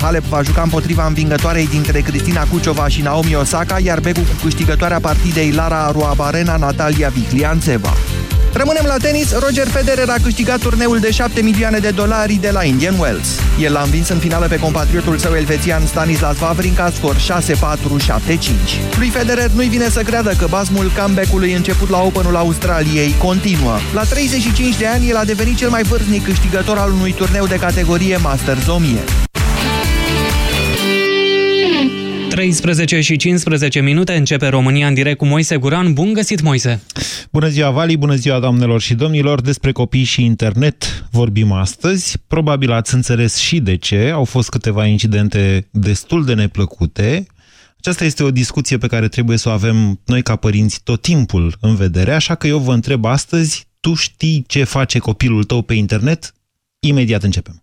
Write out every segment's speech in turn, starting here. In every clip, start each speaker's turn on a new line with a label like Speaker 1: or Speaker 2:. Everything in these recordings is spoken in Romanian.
Speaker 1: Halep va juca împotriva învingătoarei dintre Cristina Cuciova și Naomi Osaka, iar Begu cu câștigătoarea partidei Lara Aruabarena Natalia Viclianțeva. Rămânem la tenis. Roger Federer a câștigat turneul de 7 milioane de dolari de la Indian Wells. El l-a învins în finală pe compatriotul său elvețian Stanislas Wawrinka, scor 6-4-7-5. Lui Federer nu-i vine să creadă că basmul comeback-ului început la Openul Australiei continuă. La 35 de ani, el a devenit cel mai vârstnic câștigător al unui turneu de categorie Masters 1000.
Speaker 2: 13 și 15 minute începe România în direct cu Moise Guran. Bun găsit, Moise!
Speaker 3: Bună ziua, Vali! Bună ziua, doamnelor și domnilor! Despre copii și internet vorbim astăzi. Probabil ați înțeles și de ce. Au fost câteva incidente destul de neplăcute. Aceasta este o discuție pe care trebuie să o avem noi ca părinți tot timpul în vedere, așa că eu vă întreb astăzi, tu știi ce face copilul tău pe internet? Imediat începem.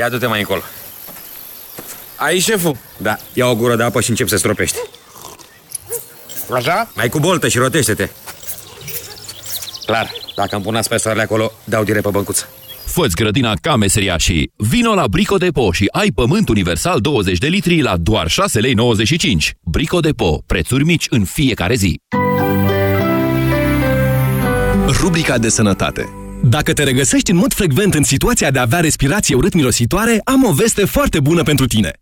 Speaker 4: Ia du-te mai încolo. Ai șeful? Da. Ia o gură de apă și încep să stropești.
Speaker 5: Așa?
Speaker 4: Mai cu boltă și rotește-te. Clar. Dacă îmi pun aspesoarele acolo, dau direct pe băncuță.
Speaker 6: Fă-ți grădina ca meseriașii. Vino la Brico Depo și ai pământ universal 20 de litri la doar 6,95 lei. Brico Depo. Prețuri mici în fiecare zi.
Speaker 7: Rubrica de sănătate dacă te regăsești în mod frecvent în situația de a avea respirație urât-mirositoare, am o veste foarte bună pentru tine.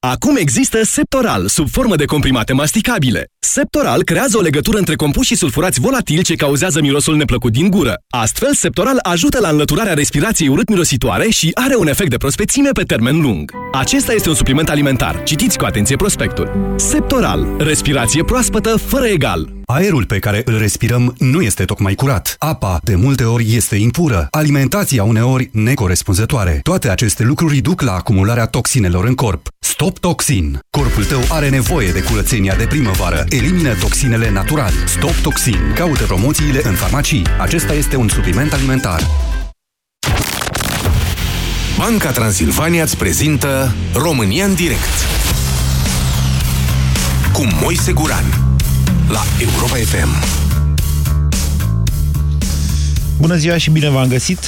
Speaker 7: Acum există Septoral, sub formă de comprimate masticabile. Septoral creează o legătură între compuși și sulfurați volatili ce cauzează mirosul neplăcut din gură. Astfel, Septoral ajută la înlăturarea respirației urât-mirositoare și are un efect de prospețime pe termen lung. Acesta este un supliment alimentar. Citiți cu atenție prospectul. Septoral. Respirație proaspătă fără egal.
Speaker 8: Aerul pe care îl respirăm nu este tocmai curat. Apa, de multe ori, este impură. Alimentația uneori necorespunzătoare. Toate aceste lucruri duc la acumularea toxinelor în corp. Stop Toxin. Corpul tău are nevoie de curățenia de primăvară. Elimină toxinele natural. Stop Toxin. Caută promoțiile în farmacii. Acesta este un supliment alimentar.
Speaker 9: Banca Transilvania îți prezintă România în direct cu Moise Guran la Europa FM.
Speaker 3: Bună ziua și bine v-am găsit,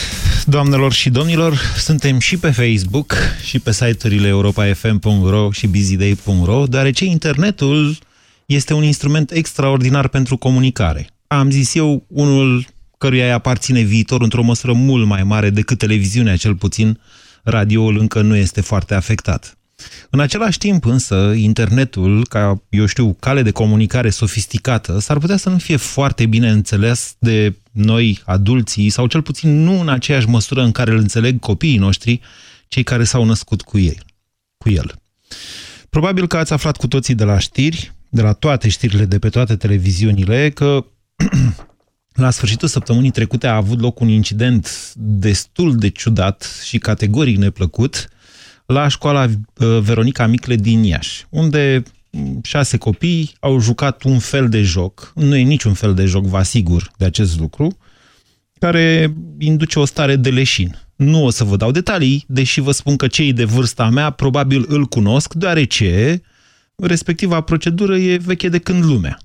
Speaker 3: doamnelor și domnilor. Suntem și pe Facebook și pe site-urile europafm.ro și busyday.ro, deoarece internetul este un instrument extraordinar pentru comunicare. Am zis eu, unul căruia îi aparține viitor într-o măsură mult mai mare decât televiziunea, cel puțin radioul încă nu este foarte afectat. În același timp însă, internetul, ca, eu știu, cale de comunicare sofisticată, s-ar putea să nu fie foarte bine înțeles de noi, adulții, sau cel puțin nu în aceeași măsură în care îl înțeleg copiii noștri, cei care s-au născut cu ei, cu el. Probabil că ați aflat cu toții de la știri, de la toate știrile de pe toate televiziunile, că la sfârșitul săptămânii trecute a avut loc un incident destul de ciudat și categoric neplăcut, la școala uh, Veronica Micle din Iași, unde mm, șase copii au jucat un fel de joc, nu e niciun fel de joc, vă asigur de acest lucru, care induce o stare de leșin. Nu o să vă dau detalii, deși vă spun că cei de vârsta mea probabil îl cunosc, deoarece respectiva procedură e veche de când lumea.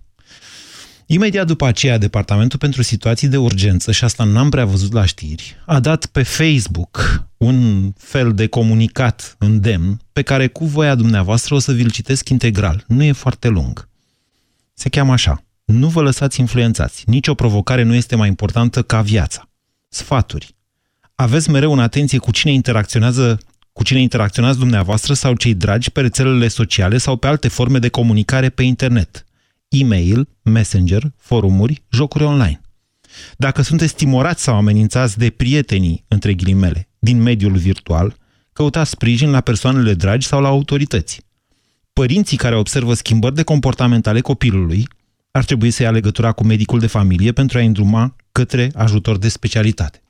Speaker 3: Imediat după aceea, Departamentul pentru Situații de Urgență, și asta n-am prea văzut la știri, a dat pe Facebook un fel de comunicat îndemn pe care cu voia dumneavoastră o să vi-l citesc integral. Nu e foarte lung. Se cheamă așa. Nu vă lăsați influențați. Nici o provocare nu este mai importantă ca viața. Sfaturi. Aveți mereu în atenție cu cine interacționează cu cine interacționați dumneavoastră sau cei dragi pe rețelele sociale sau pe alte forme de comunicare pe internet. E-mail, messenger, forumuri, jocuri online. Dacă sunteți timorați sau amenințați de prietenii, între ghilimele, din mediul virtual, căutați sprijin la persoanele dragi sau la autorități. Părinții care observă schimbări de comportament ale copilului ar trebui să ia legătura cu medicul de familie pentru a îndruma către ajutor de specialitate.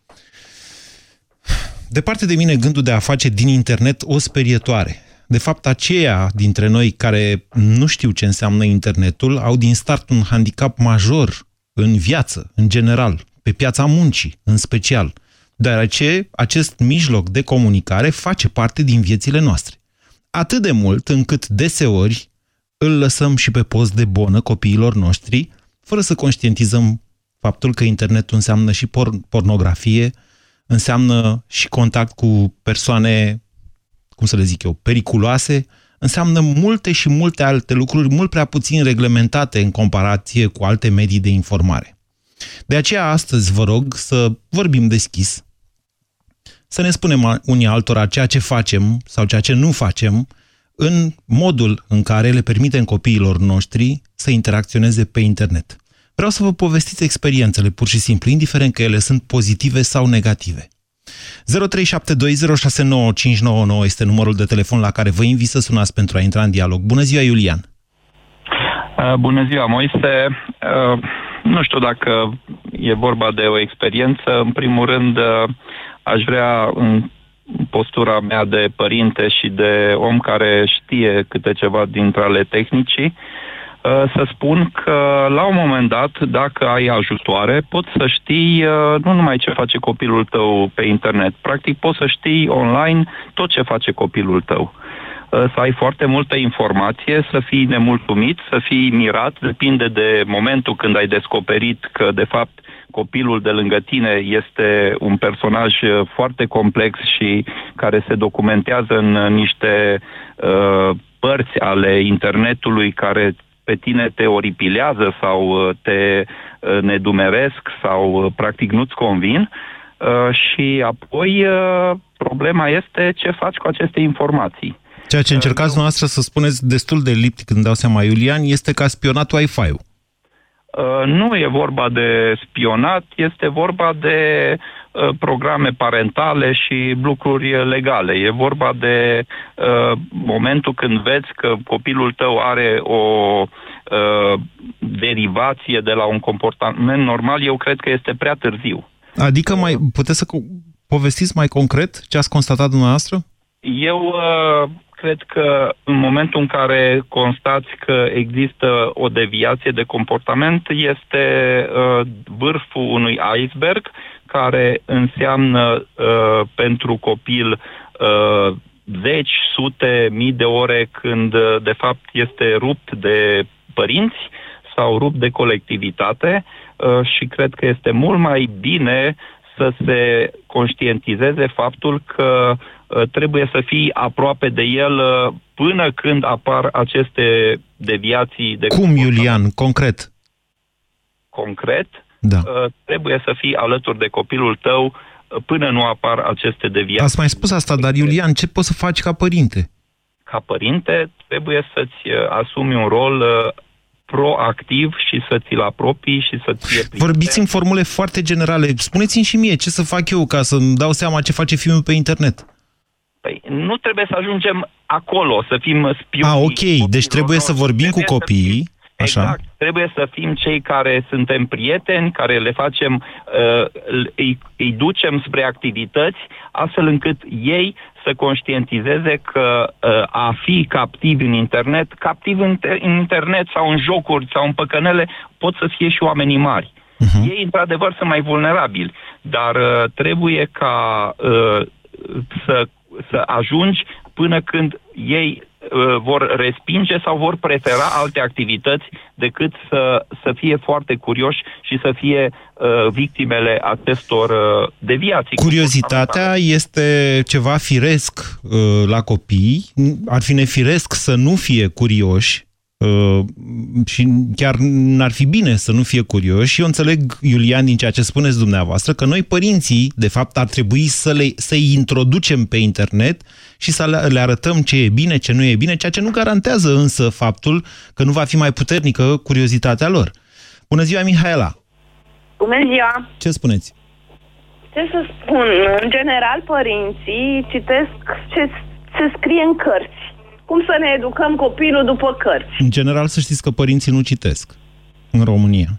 Speaker 3: Departe de mine gândul de a face din internet o sperietoare. De fapt, aceia dintre noi care nu știu ce înseamnă internetul au din start un handicap major în viață, în general, pe piața muncii, în special, deoarece acest mijloc de comunicare face parte din viețile noastre. Atât de mult încât deseori îl lăsăm și pe post de bonă copiilor noștri, fără să conștientizăm faptul că internetul înseamnă și por- pornografie, înseamnă și contact cu persoane, cum să le zic eu, periculoase, înseamnă multe și multe alte lucruri mult prea puțin reglementate în comparație cu alte medii de informare. De aceea astăzi vă rog să vorbim deschis, să ne spunem unii altora ceea ce facem sau ceea ce nu facem în modul în care le permitem copiilor noștri să interacționeze pe internet. Vreau să vă povestiți experiențele, pur și simplu, indiferent că ele sunt pozitive sau negative. 0372069599 este numărul de telefon la care vă invit să sunați pentru a intra în dialog. Bună ziua, Iulian!
Speaker 5: Uh, bună ziua, Moise! Uh, nu știu dacă e vorba de o experiență. În primul rând, uh, aș vrea în postura mea de părinte și de om care știe câte ceva dintre ale tehnicii, Uh, să spun că la un moment dat, dacă ai ajutoare, poți să știi uh, nu numai ce face copilul tău pe internet, practic poți să știi online tot ce face copilul tău. Uh, să ai foarte multă informație, să fii nemulțumit, să fii mirat, depinde de momentul când ai descoperit că, de fapt, copilul de lângă tine este un personaj foarte complex și care se documentează în niște uh, părți ale internetului care pe tine te oripilează sau uh, te uh, nedumeresc sau uh, practic nu-ți convin și apoi problema este ce faci cu aceste informații.
Speaker 3: Ceea ce încercați noastră să spuneți destul de liptic când dau seama, Iulian, este că a spionat Wi-Fi-ul.
Speaker 5: Nu e vorba de spionat, este vorba de Uh, programe parentale și lucruri legale. E vorba de uh, momentul când vezi că copilul tău are o uh, derivație de la un comportament normal, eu cred că este prea târziu.
Speaker 3: Adică mai puteți să povestiți mai concret ce ați constatat dumneavoastră?
Speaker 5: Eu uh, cred că în momentul în care constați că există o deviație de comportament, este uh, vârful unui iceberg care înseamnă uh, pentru copil uh, zeci, sute, mii de ore când uh, de fapt este rupt de părinți sau rupt de colectivitate uh, și cred că este mult mai bine să se conștientizeze faptul că uh, trebuie să fii aproape de el uh, până când apar aceste deviații. De
Speaker 3: Cum, Iulian, concret?
Speaker 5: Concret,
Speaker 3: da.
Speaker 5: Uh, trebuie să fii alături de copilul tău uh, până nu apar aceste deviații.
Speaker 3: Ați mai spus asta, dar Iulian, ce poți să faci ca părinte?
Speaker 5: Ca părinte trebuie să-ți uh, asumi un rol proactiv și să ți-l apropii și să ți
Speaker 3: Vorbiți în formule foarte generale. Spuneți-mi și mie ce să fac eu ca să-mi dau seama ce face filmul pe internet.
Speaker 5: Păi nu trebuie să ajungem acolo, să fim spioni.
Speaker 3: Ah, ok. Deci trebuie să vorbim cu copiii Așa.
Speaker 5: Exact. Trebuie să fim cei care suntem prieteni, care le facem, uh, îi, îi ducem spre activități, astfel încât ei să conștientizeze că uh, a fi captiv în internet, captiv în, în internet sau în jocuri sau în păcănele, pot să fie și oamenii mari. Uh-huh. Ei, într-adevăr, sunt mai vulnerabili, dar uh, trebuie ca uh, să, să ajungi până când ei uh, vor respinge sau vor prefera alte activități decât să, să fie foarte curioși și să fie uh, victimele acestor uh, deviații.
Speaker 3: Curiozitatea este ceva firesc uh, la copii. Ar fi nefiresc să nu fie curioși Uh, și chiar n-ar fi bine să nu fie curioși. Și eu înțeleg, Iulian, din ceea ce spuneți dumneavoastră, că noi, părinții, de fapt, ar trebui să le, să-i introducem pe internet și să le, le arătăm ce e bine, ce nu e bine, ceea ce nu garantează însă faptul că nu va fi mai puternică curiozitatea lor. Bună ziua, Mihaela!
Speaker 10: Bună ziua!
Speaker 3: Ce spuneți?
Speaker 10: Ce să spun? În general, părinții citesc ce se scrie în cărți cum să ne educăm copilul după cărți.
Speaker 3: În general, să știți că părinții nu citesc în România.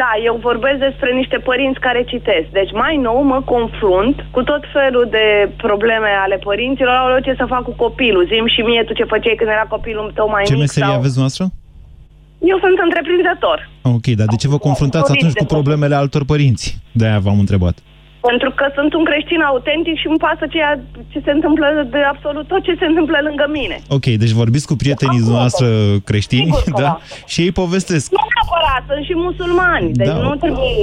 Speaker 10: Da, eu vorbesc despre niște părinți care citesc. Deci mai nou mă confrunt cu tot felul de probleme ale părinților. Au ce să fac cu copilul? Zim și mie tu ce făceai când era copilul tău mai
Speaker 3: ce
Speaker 10: mic.
Speaker 3: Ce meserie
Speaker 10: sau...
Speaker 3: aveți noastră?
Speaker 10: Eu sunt întreprinzător.
Speaker 3: Ok, dar de ce vă confruntați atunci cu problemele altor părinți? De-aia v-am întrebat.
Speaker 10: Pentru că sunt un creștin autentic și îmi pasă ceea ce se întâmplă de absolut tot ce se întâmplă lângă mine.
Speaker 3: Ok, deci vorbiți cu prietenii noastre creștini, da? da? Și ei povestesc.
Speaker 10: Nu neapărat, sunt și musulmani, deci da. nu trebuie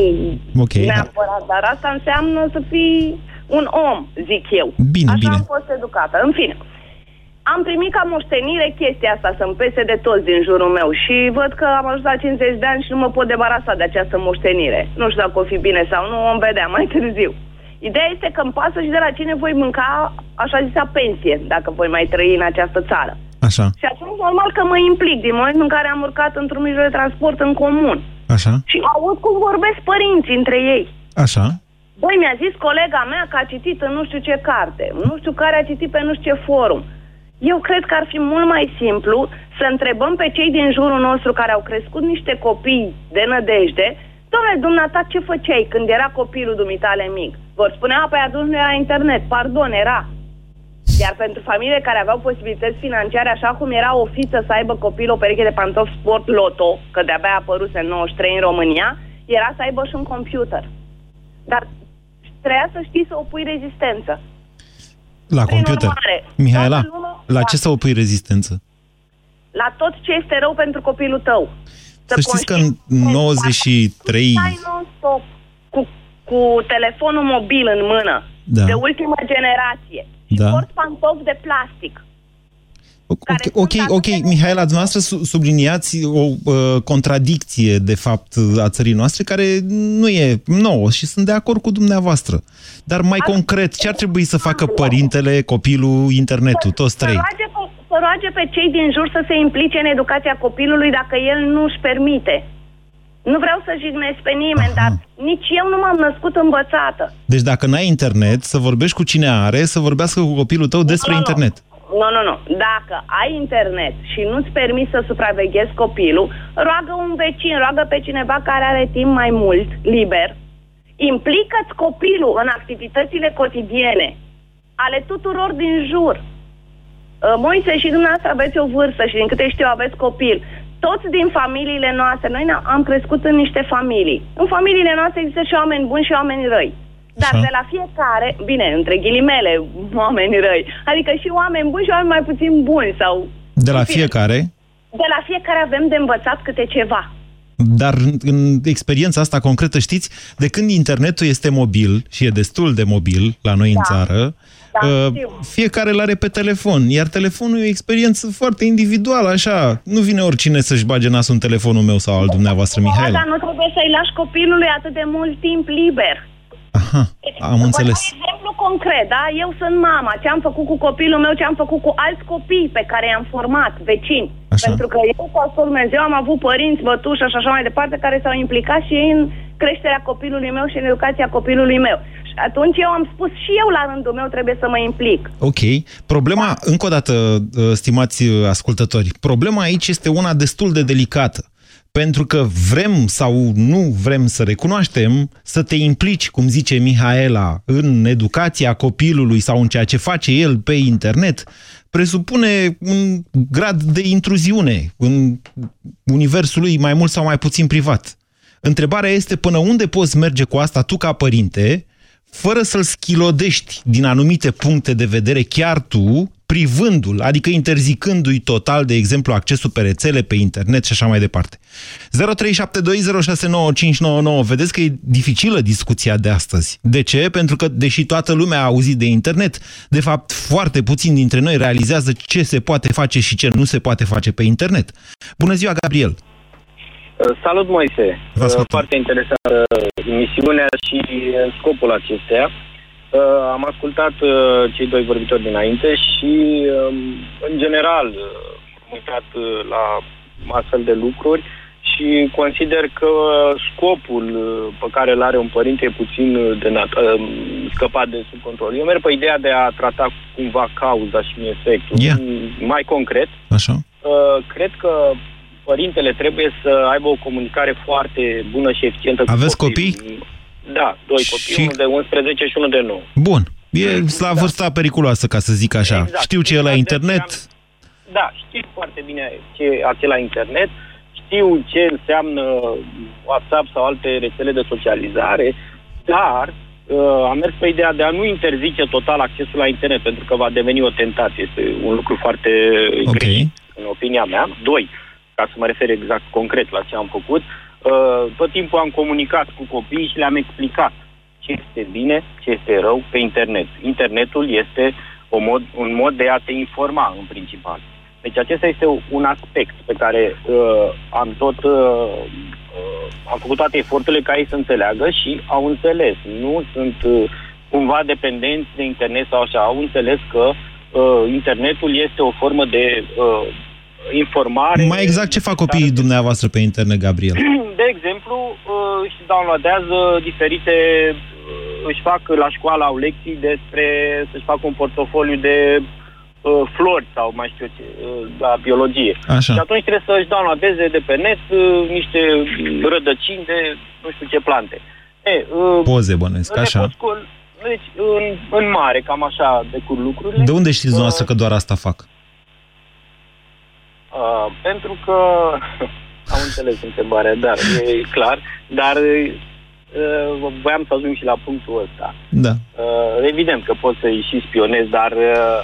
Speaker 3: okay,
Speaker 10: neapărat, da. dar asta înseamnă să fii un om, zic eu.
Speaker 3: Bine,
Speaker 10: Așa
Speaker 3: bine.
Speaker 10: am fost educată. În fine, am primit ca moștenire chestia asta, să-mi pese de toți din jurul meu și văd că am ajuns la 50 de ani și nu mă pot debarasa de această moștenire. Nu știu dacă o fi bine sau nu, vom vedea mai târziu. Ideea este că îmi pasă și de la cine voi mânca așa zisa pensie, dacă voi mai trăi în această țară.
Speaker 3: Așa.
Speaker 10: Și atunci normal că mă implic din momentul în care am urcat într-un mijloc de transport în comun.
Speaker 3: Așa.
Speaker 10: Și aud cum vorbesc părinții între ei.
Speaker 3: Așa.
Speaker 10: Băi, mi-a zis colega mea că a citit în nu știu ce carte, nu știu care a citit pe nu știu ce forum. Eu cred că ar fi mult mai simplu să întrebăm pe cei din jurul nostru care au crescut niște copii de nădejde, Domnule, dumneata, ce făceai când era copilul dumitale mic? Vor spune, a, păi atunci nu era internet. Pardon, era. Iar pentru familiile care aveau posibilități financiare, așa cum era o fiță să aibă copil o pereche de pantofi sport loto, că de-abia a apărut în 93 în România, era să aibă și un computer. Dar treia să știi să opui rezistență.
Speaker 3: La Prin computer. Urmare, Mihaela, la ce să opui rezistență?
Speaker 10: La tot ce este rău pentru copilul tău.
Speaker 3: Să, să știți că în 93...
Speaker 10: non-stop cu, cu telefonul mobil în mână, da. de ultimă generație, da. și porți pantofi de plastic.
Speaker 3: Ok, ok, ok, Mihaela, dumneavoastră subliniați o uh, contradicție, de fapt, a țării noastre, care nu e nouă și sunt de acord cu dumneavoastră. Dar mai a concret, ce ar trebui să facă părintele, copilul, internetul, toți trei? Să
Speaker 10: roage, pe, să roage pe cei din jur să se implice în educația copilului dacă el nu își permite. Nu vreau să jignesc pe nimeni, Aha. dar nici eu nu m-am născut învățată.
Speaker 3: Deci dacă n-ai internet, să vorbești cu cine are, să vorbească cu copilul tău despre no, no, internet.
Speaker 10: No. Nu, nu, nu. Dacă ai internet și nu-ți permis să supraveghezi copilul, roagă un vecin, roagă pe cineva care are timp mai mult, liber. Implică-ți copilul în activitățile cotidiene ale tuturor din jur. Uh, Moise și dumneavoastră aveți o vârstă și din câte știu aveți copil. Toți din familiile noastre, noi am crescut în niște familii. În familiile noastre există și oameni buni și oameni răi. Dar Așa. de la fiecare, bine, între ghilimele, oameni răi, adică și oameni buni și oameni mai puțin buni sau...
Speaker 3: De la fiecare?
Speaker 10: De la fiecare avem de învățat câte ceva.
Speaker 3: Dar în experiența asta concretă, știți, de când internetul este mobil, și e destul de mobil la noi da. în țară, da, uh, fiecare îl are pe telefon, iar telefonul e o experiență foarte individuală, așa. Nu vine oricine să-și bage nasul în telefonul meu sau al dumneavoastră, Mihaela.
Speaker 10: Da, dar nu trebuie să-i lași copilului atât de mult timp liber.
Speaker 3: Aha, am deci, înțeles.
Speaker 10: Un exemplu concret, da? Eu sunt mama, ce am făcut cu copilul meu, ce am făcut cu alți copii pe care i-am format, vecini. Așa. Pentru că eu, cu Dumnezeu, am avut părinți, bătuși și așa mai departe, care s-au implicat și ei în creșterea copilului meu și în educația copilului meu. Și atunci eu am spus și eu la rândul meu trebuie să mă implic.
Speaker 3: Ok. Problema, da. încă o dată, stimați ascultători, problema aici este una destul de delicată pentru că vrem sau nu vrem să recunoaștem, să te implici, cum zice Mihaela, în educația copilului sau în ceea ce face el pe internet, presupune un grad de intruziune în universul lui mai mult sau mai puțin privat. Întrebarea este până unde poți merge cu asta tu ca părinte, fără să-l schilodești din anumite puncte de vedere chiar tu, privându-l, adică interzicându-i total, de exemplu, accesul pe rețele, pe internet și așa mai departe. 0372069599. Vedeți că e dificilă discuția de astăzi. De ce? Pentru că, deși toată lumea a auzit de internet, de fapt, foarte puțin dintre noi realizează ce se poate face și ce nu se poate face pe internet. Bună ziua, Gabriel!
Speaker 11: Salut, Moise! Foarte interesantă emisiunea și scopul acesteia. Uh, am ascultat uh, cei doi vorbitori dinainte și, um, în general, uh, am uitat la astfel de lucruri și consider că scopul pe care îl are un părinte e puțin de nat- scăpat de sub control. Eu merg pe ideea de a trata cumva cauza și efectul.
Speaker 3: Yeah.
Speaker 11: Mai concret,
Speaker 3: Așa.
Speaker 11: cred că părintele trebuie să aibă o comunicare foarte bună și eficientă
Speaker 3: Aveți
Speaker 11: cu copilul.
Speaker 3: copii?
Speaker 11: Da, doi copii,
Speaker 3: Și-
Speaker 11: unul de 11 și unul de 9.
Speaker 3: Bun. E la vârsta periculoasă, ca să zic așa.
Speaker 11: Exact.
Speaker 3: Știu ce e la
Speaker 11: Exact,
Speaker 3: internet.
Speaker 11: Da, știu foarte bine ce e acela internet, știu ce înseamnă WhatsApp sau alte rețele de socializare, dar uh, am mers pe ideea de a nu interzice total accesul la internet, pentru că va deveni o tentație. Este un lucru foarte
Speaker 3: Ok.
Speaker 11: greșit, în opinia mea. Doi, ca să mă refer exact concret la ce am făcut, uh, tot timpul am comunicat cu copiii și le-am explicat ce este bine, ce este rău pe internet. Internetul este o mod, un mod de a te informa, în principal. Deci acesta este un aspect pe care uh, am tot uh, uh, am făcut toate eforturile ca ei să înțeleagă și au înțeles. Nu sunt uh, cumva dependenți de internet sau așa. Au înțeles că uh, internetul este o formă de uh, informare.
Speaker 3: Mai exact ce fac copiii dumneavoastră pe internet, Gabriel?
Speaker 11: De exemplu, uh, își downloadează diferite, uh, își fac la școală, au lecții despre să-și facă un portofoliu de uh, flori sau mai știu eu ce, uh, la biologie.
Speaker 3: Așa.
Speaker 11: Și atunci trebuie să-și downloadeze de pe net uh, niște rădăcini de nu știu ce plante. E, uh,
Speaker 3: Poze bănesc, așa.
Speaker 11: Repuscul, deci, în, în mare, cam așa decur lucrurile.
Speaker 3: De unde știți dumneavoastră că doar asta fac?
Speaker 11: Uh, pentru că am înțeles întrebarea, dar e clar, dar uh, voiam să ajung și la punctul ăsta.
Speaker 3: Da.
Speaker 11: Uh, evident că pot să-i și spionez, dar uh,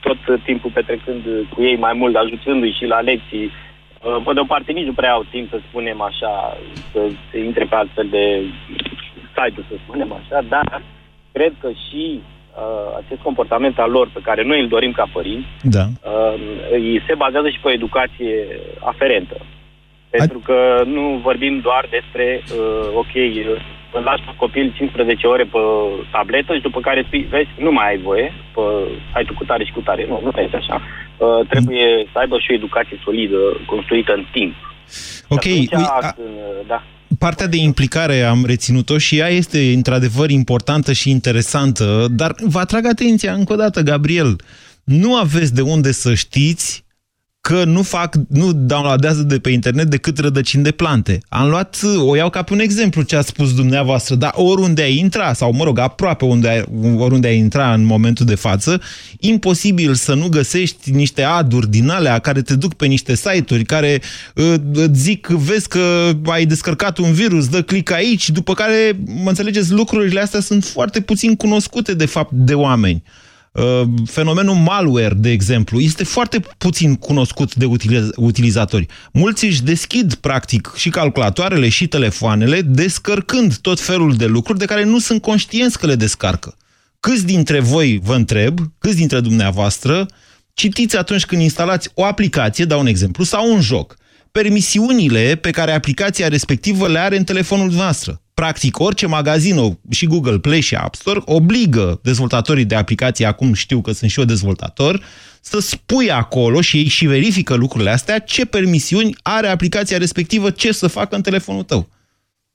Speaker 11: tot timpul petrecând cu ei mai mult, ajutându-i și la lecții, uh, pe de o parte nici nu prea au timp să spunem așa, să se intre pe altfel de site să spunem așa, dar cred că și uh, acest comportament al lor pe care noi îl dorim ca părinți,
Speaker 3: Da.
Speaker 11: uh, îi se bazează și pe o educație aferentă. Pentru că nu vorbim doar despre, uh, ok, uh, îl lași pe copil 15 ore pe tabletă și după care spui, vezi, nu mai ai voie, pe, ai tu cu tare și cu tare. Nu, nu este așa. Uh, trebuie să aibă și o educație solidă, construită în timp.
Speaker 3: Ok,
Speaker 11: Și atunci,
Speaker 3: ui, a-
Speaker 11: când, uh, da.
Speaker 3: Partea de implicare am reținut-o și ea este într-adevăr importantă și interesantă, dar vă atrag atenția încă o dată, Gabriel, nu aveți de unde să știți că nu fac, nu downloadează de pe internet decât rădăcini de plante. Am luat, o iau ca pe un exemplu ce a spus dumneavoastră, dar oriunde ai intra, sau mă rog, aproape unde ai, oriunde ai intra în momentul de față, imposibil să nu găsești niște aduri din alea care te duc pe niște site-uri care uh, îți zic, vezi că ai descărcat un virus, dă click aici, după care, mă înțelegeți, lucrurile astea sunt foarte puțin cunoscute de fapt de oameni. Uh, Fenomenul malware, de exemplu, este foarte puțin cunoscut de utiliz- utilizatori. Mulți își deschid, practic, și calculatoarele și telefoanele, descărcând tot felul de lucruri de care nu sunt conștienți că le descarcă. Câți dintre voi, vă întreb, câți dintre dumneavoastră, citiți atunci când instalați o aplicație, dau un exemplu, sau un joc, permisiunile pe care aplicația respectivă le are în telefonul dumneavoastră. Practic, orice magazin, și Google Play și App Store, obligă dezvoltatorii de aplicații, acum știu că sunt și eu dezvoltator, să spui acolo și ei și verifică lucrurile astea, ce permisiuni are aplicația respectivă, ce să facă în telefonul tău.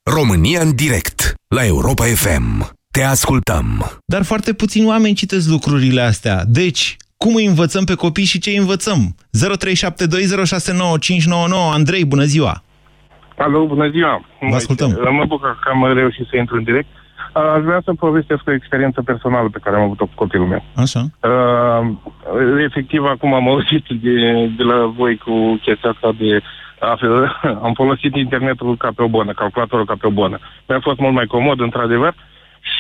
Speaker 9: România în direct la Europa FM. Te ascultăm.
Speaker 3: Dar foarte puțini oameni citesc lucrurile astea. Deci, cum îi învățăm pe copii și ce îi învățăm? 0372069599 Andrei, bună ziua!
Speaker 12: Alo, bună ziua!
Speaker 3: Vă ascultăm.
Speaker 12: Mă bucur că am reușit să intru în direct. Aș vrea să povestesc o experiență personală pe care am avut-o cu copilul meu.
Speaker 3: Așa.
Speaker 12: Uh, efectiv, acum am auzit de, de la voi cu chestia asta de... Am folosit internetul ca pe o bonă, calculatorul ca pe o bonă. Mi-a fost mult mai comod, într-adevăr,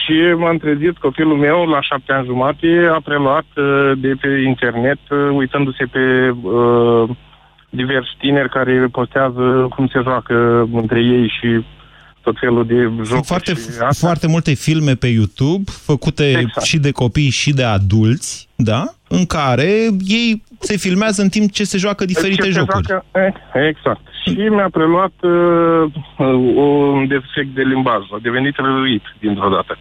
Speaker 12: Și m-am trezit, copilul meu, la șapte ani jumate, a preluat uh, de pe internet, uh, uitându-se pe uh, diversi tineri care postează cum se joacă între ei și tot felul de jocuri.
Speaker 3: Sunt foarte,
Speaker 12: și asta.
Speaker 3: foarte multe filme pe YouTube, făcute
Speaker 12: Exact.
Speaker 3: și de copii și de adulți, da? În care ei se filmează în timp ce se joacă diferite
Speaker 12: Ce se
Speaker 3: jocuri.
Speaker 12: joacă- eh, Exact. Și mi-a preluat uh, uh, un defect de limbaj. A devenit răruit dintr-o dată.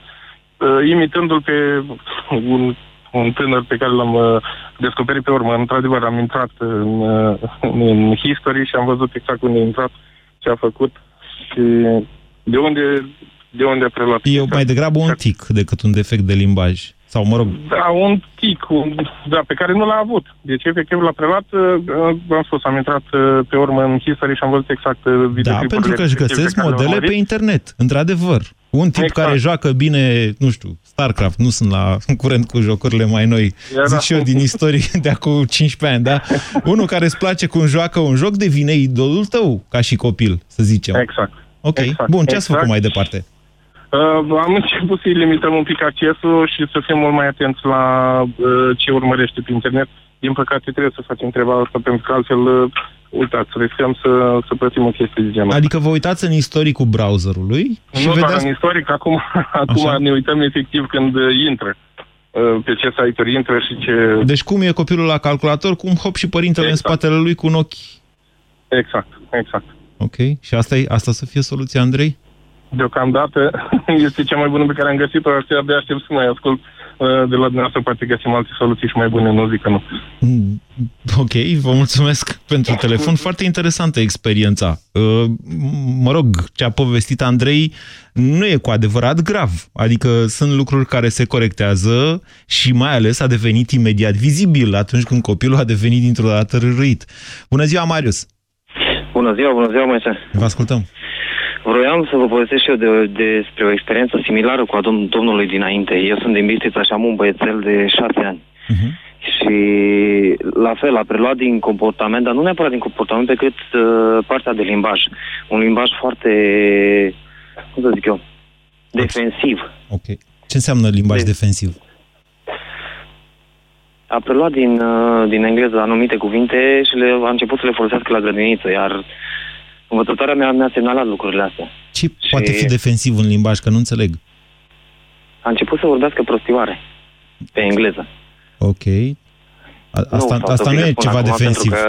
Speaker 12: Uh, imitându-l pe un, un tânăr pe care l-am uh, descoperit pe urmă. Într-adevăr, am intrat în, uh, în history și am văzut exact unde a intrat, ce a făcut și de unde, de unde a preluat.
Speaker 3: E mai degrabă un tic decât un defect de limbaj. Sau, mă rog,
Speaker 12: Da, un tic, un, da, pe care nu l-a avut. Deci, efectiv, l-a preluat, uh, am spus, am intrat uh, pe urmă în history și am văzut exact uh,
Speaker 3: da,
Speaker 12: videoclipurile
Speaker 3: pentru că își
Speaker 12: respective
Speaker 3: găsesc
Speaker 12: care le-au
Speaker 3: modele pe
Speaker 12: urmărit.
Speaker 3: internet, într-adevăr. Un tip
Speaker 12: Exact.
Speaker 3: care joacă bine, nu știu, StarCraft, nu sunt la în curent cu jocurile mai noi,
Speaker 12: Era-
Speaker 3: zic și eu din istorie de acum 15 ani, da? Unul care îți place cum joacă un joc devine idolul tău ca și copil, să zicem.
Speaker 12: Exact.
Speaker 3: Ok,
Speaker 12: Exact.
Speaker 3: bun, ce ați
Speaker 12: Exact.
Speaker 3: făcut mai departe?
Speaker 12: Uh, am început să-i limităm un pic accesul și să fim mult mai atenți la uh, ce urmărește pe internet. Din păcate trebuie să facem treaba asta, pentru că altfel, uh, uitați, riscăm să, să plătim o chestie de genul.
Speaker 3: Adică vă uitați în istoricul browserului și
Speaker 12: nu doar
Speaker 3: vedeți...
Speaker 12: în istoric, acum, acum ne uităm efectiv când uh, intră. Uh, pe ce site-uri intră și ce...
Speaker 3: Deci cum e copilul la calculator, cum hop și părintele
Speaker 12: Exact.
Speaker 3: în spatele lui cu un ochi.
Speaker 12: Exact, exact.
Speaker 3: Ok, și asta, e, asta să fie soluția, Andrei?
Speaker 12: Deocamdată este cea mai bună pe care am găsit-o, așa abia aștept să mai ascult uh, de la dumneavoastră, poate găsim alte soluții și mai bune, nu zic că nu.
Speaker 3: Mm, Ok, vă mulțumesc pentru telefon. Foarte interesantă experiența. Uh, Mă rog, ce a povestit Andrei nu e cu adevărat grav. Adică sunt lucruri care se corectează și mai ales a devenit imediat vizibil atunci când copilul a devenit dintr-o dată râruit. Bună ziua, Marius!
Speaker 13: Bună ziua, bună ziua, Moise.
Speaker 3: Vă ascultăm.
Speaker 13: Vroiam să vă povestesc și eu de, despre o experiență similară cu a dom- domnului dinainte. Eu sunt din Bistrița și am un băiețel de șase ani. Și la fel, a preluat din comportament, dar nu neapărat din comportament, pe cât uh, partea de limbaj. Un limbaj foarte, cum să zic eu, defensiv.
Speaker 3: Ok. Ce înseamnă limbaj defensiv?
Speaker 13: A preluat din, uh, din engleză anumite cuvinte și le, a început să le folosească la grădiniță, iar învățătoarea mea mi-a semnalat lucrurile astea.
Speaker 3: Ce poate fi defensiv în limbaj? Că nu înțeleg.
Speaker 13: A început să vorbească prostioare pe engleză.
Speaker 3: Ok. A, asta
Speaker 13: sau
Speaker 3: asta
Speaker 13: să
Speaker 3: nu
Speaker 13: vi le
Speaker 3: e
Speaker 13: spun
Speaker 3: ceva
Speaker 13: acum,
Speaker 3: defensiv.
Speaker 13: Pentru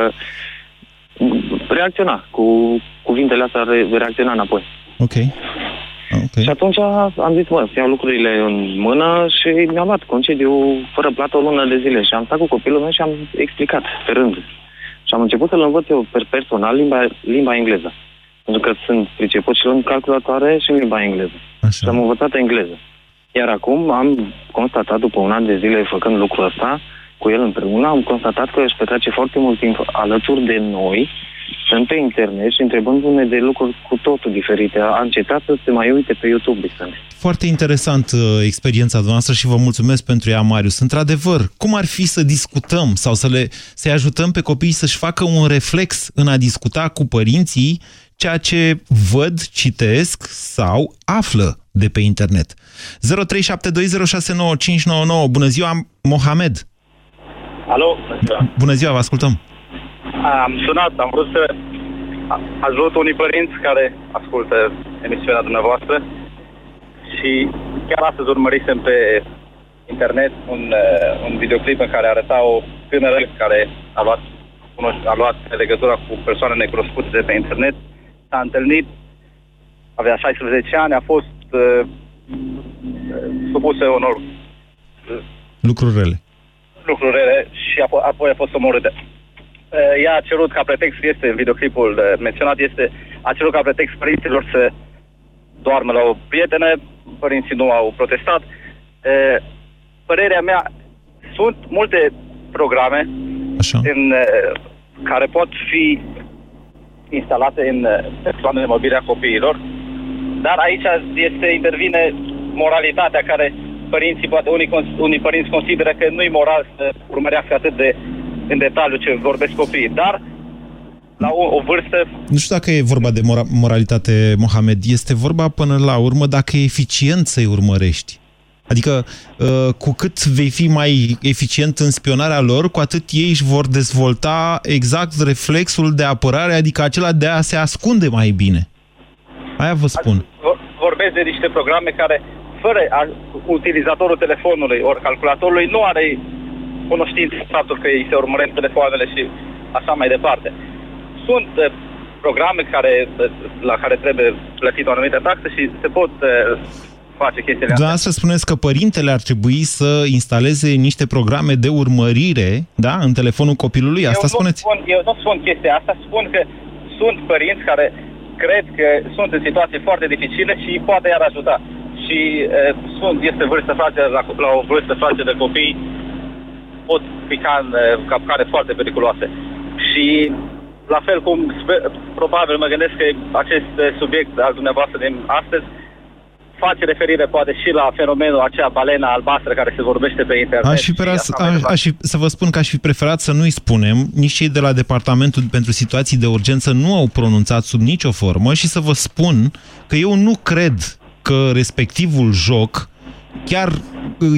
Speaker 13: că reacționa cu cuvintele astea, re- reacționa înapoi.
Speaker 3: Ok. Ok.
Speaker 13: Și atunci am zis, mă, să iau lucrurile în mână și mi-am luat concediu fără plată o lună de zile și am stat cu copilul meu și am explicat pe rând. Și am început să-l învăț eu per personal limba, limba engleză. Pentru că sunt priceput și în calculatoare și în limba engleză.
Speaker 3: Așa.
Speaker 13: Și am învățat engleză. Iar acum am constatat, după un an de zile făcând lucrul ăsta, cu el împreună, am constatat că își petrece foarte mult timp alături de noi, sunt pe internet și întrebându-ne de lucruri cu totul diferite. A încetat să se mai uite pe YouTube, Vicente.
Speaker 3: Foarte interesant uh, experiența noastră și vă mulțumesc pentru ea, Marius. Într-adevăr, cum ar fi să discutăm sau să le, să-i ajutăm pe copii să-și facă un reflex în a discuta cu părinții ceea ce văd, citesc sau află de pe internet? 0372069599. Bună ziua, Mohamed!
Speaker 14: Alo?
Speaker 3: Bună ziua, vă ascultăm!
Speaker 14: Am sunat, am vrut să a- ajut unii părinți care ascultă emisiunea dumneavoastră și chiar astăzi urmărisem pe internet un, uh, un videoclip în care arăta o tânără care a luat, cunoș- a luat legătura cu persoane necunoscute de pe internet, s-a întâlnit, avea 16 ani, a fost uh, supusă unor
Speaker 3: Lucruri rele.
Speaker 14: lucruri rele și apo- apoi a fost omorâtă. Uh, Ea a cerut ca pretext, este în videoclipul uh, menționat, este, a cerut ca pretext părinților să doarmă la o prietenă, părinții nu au protestat. Uh, Părerea mea, sunt multe programe
Speaker 3: Așa.
Speaker 14: În, uh, care pot fi instalate în uh, persoanele mobile a copiilor, dar aici este, intervine moralitatea care părinții, poate unii, cons- unii părinți consideră că nu-i moral să urmărească atât de în detaliu ce vorbesc copiii, dar la o, o vârstă...
Speaker 3: Nu știu dacă e vorba de mora moralitate, Mohamed. Este vorba până la urmă dacă e eficient să-i urmărești. Adică, uh, cu cât vei fi mai eficient în spionarea lor, cu atât ei își vor dezvolta exact reflexul de apărare, adică acela de a se ascunde mai bine. Aia vă spun.
Speaker 14: Vorbesc de niște programe care, fără a, utilizatorul telefonului ori calculatorului, nu are cunoștință faptul că îi se urmăresc telefoanele și așa mai departe. Sunt uh, programe care, uh, la care trebuie plătit o anumită taxă și se pot uh, face chestiile astea.
Speaker 3: Dumneavoastră spuneți că părintele ar trebui să instaleze niște programe de urmărire, da, în telefonul copilului, asta
Speaker 14: eu
Speaker 3: spuneți?
Speaker 14: Nu spun, eu nu spun chestia asta, spun că sunt părinți care cred că sunt în situații foarte dificile și poate i-ar ajuta. Și e, sunt, este vârstă fragedă, la, la o vârstă fragedă de copii, pot pica în e, capcane foarte periculoase. Și la fel cum sper, probabil mă gândesc că acest e, subiect al dumneavoastră din astăzi face referire poate și la fenomenul acea balena albastră care se vorbește pe internet.
Speaker 3: Aș fi,
Speaker 14: și
Speaker 3: pera,
Speaker 14: așa mai
Speaker 3: aș,
Speaker 14: departe.
Speaker 3: aș fi, să vă spun că aș fi preferat să nu-i spunem, nici cei de la Departamentul pentru Situații de Urgență nu au pronunțat sub nicio formă și să vă spun că eu nu cred că respectivul joc chiar,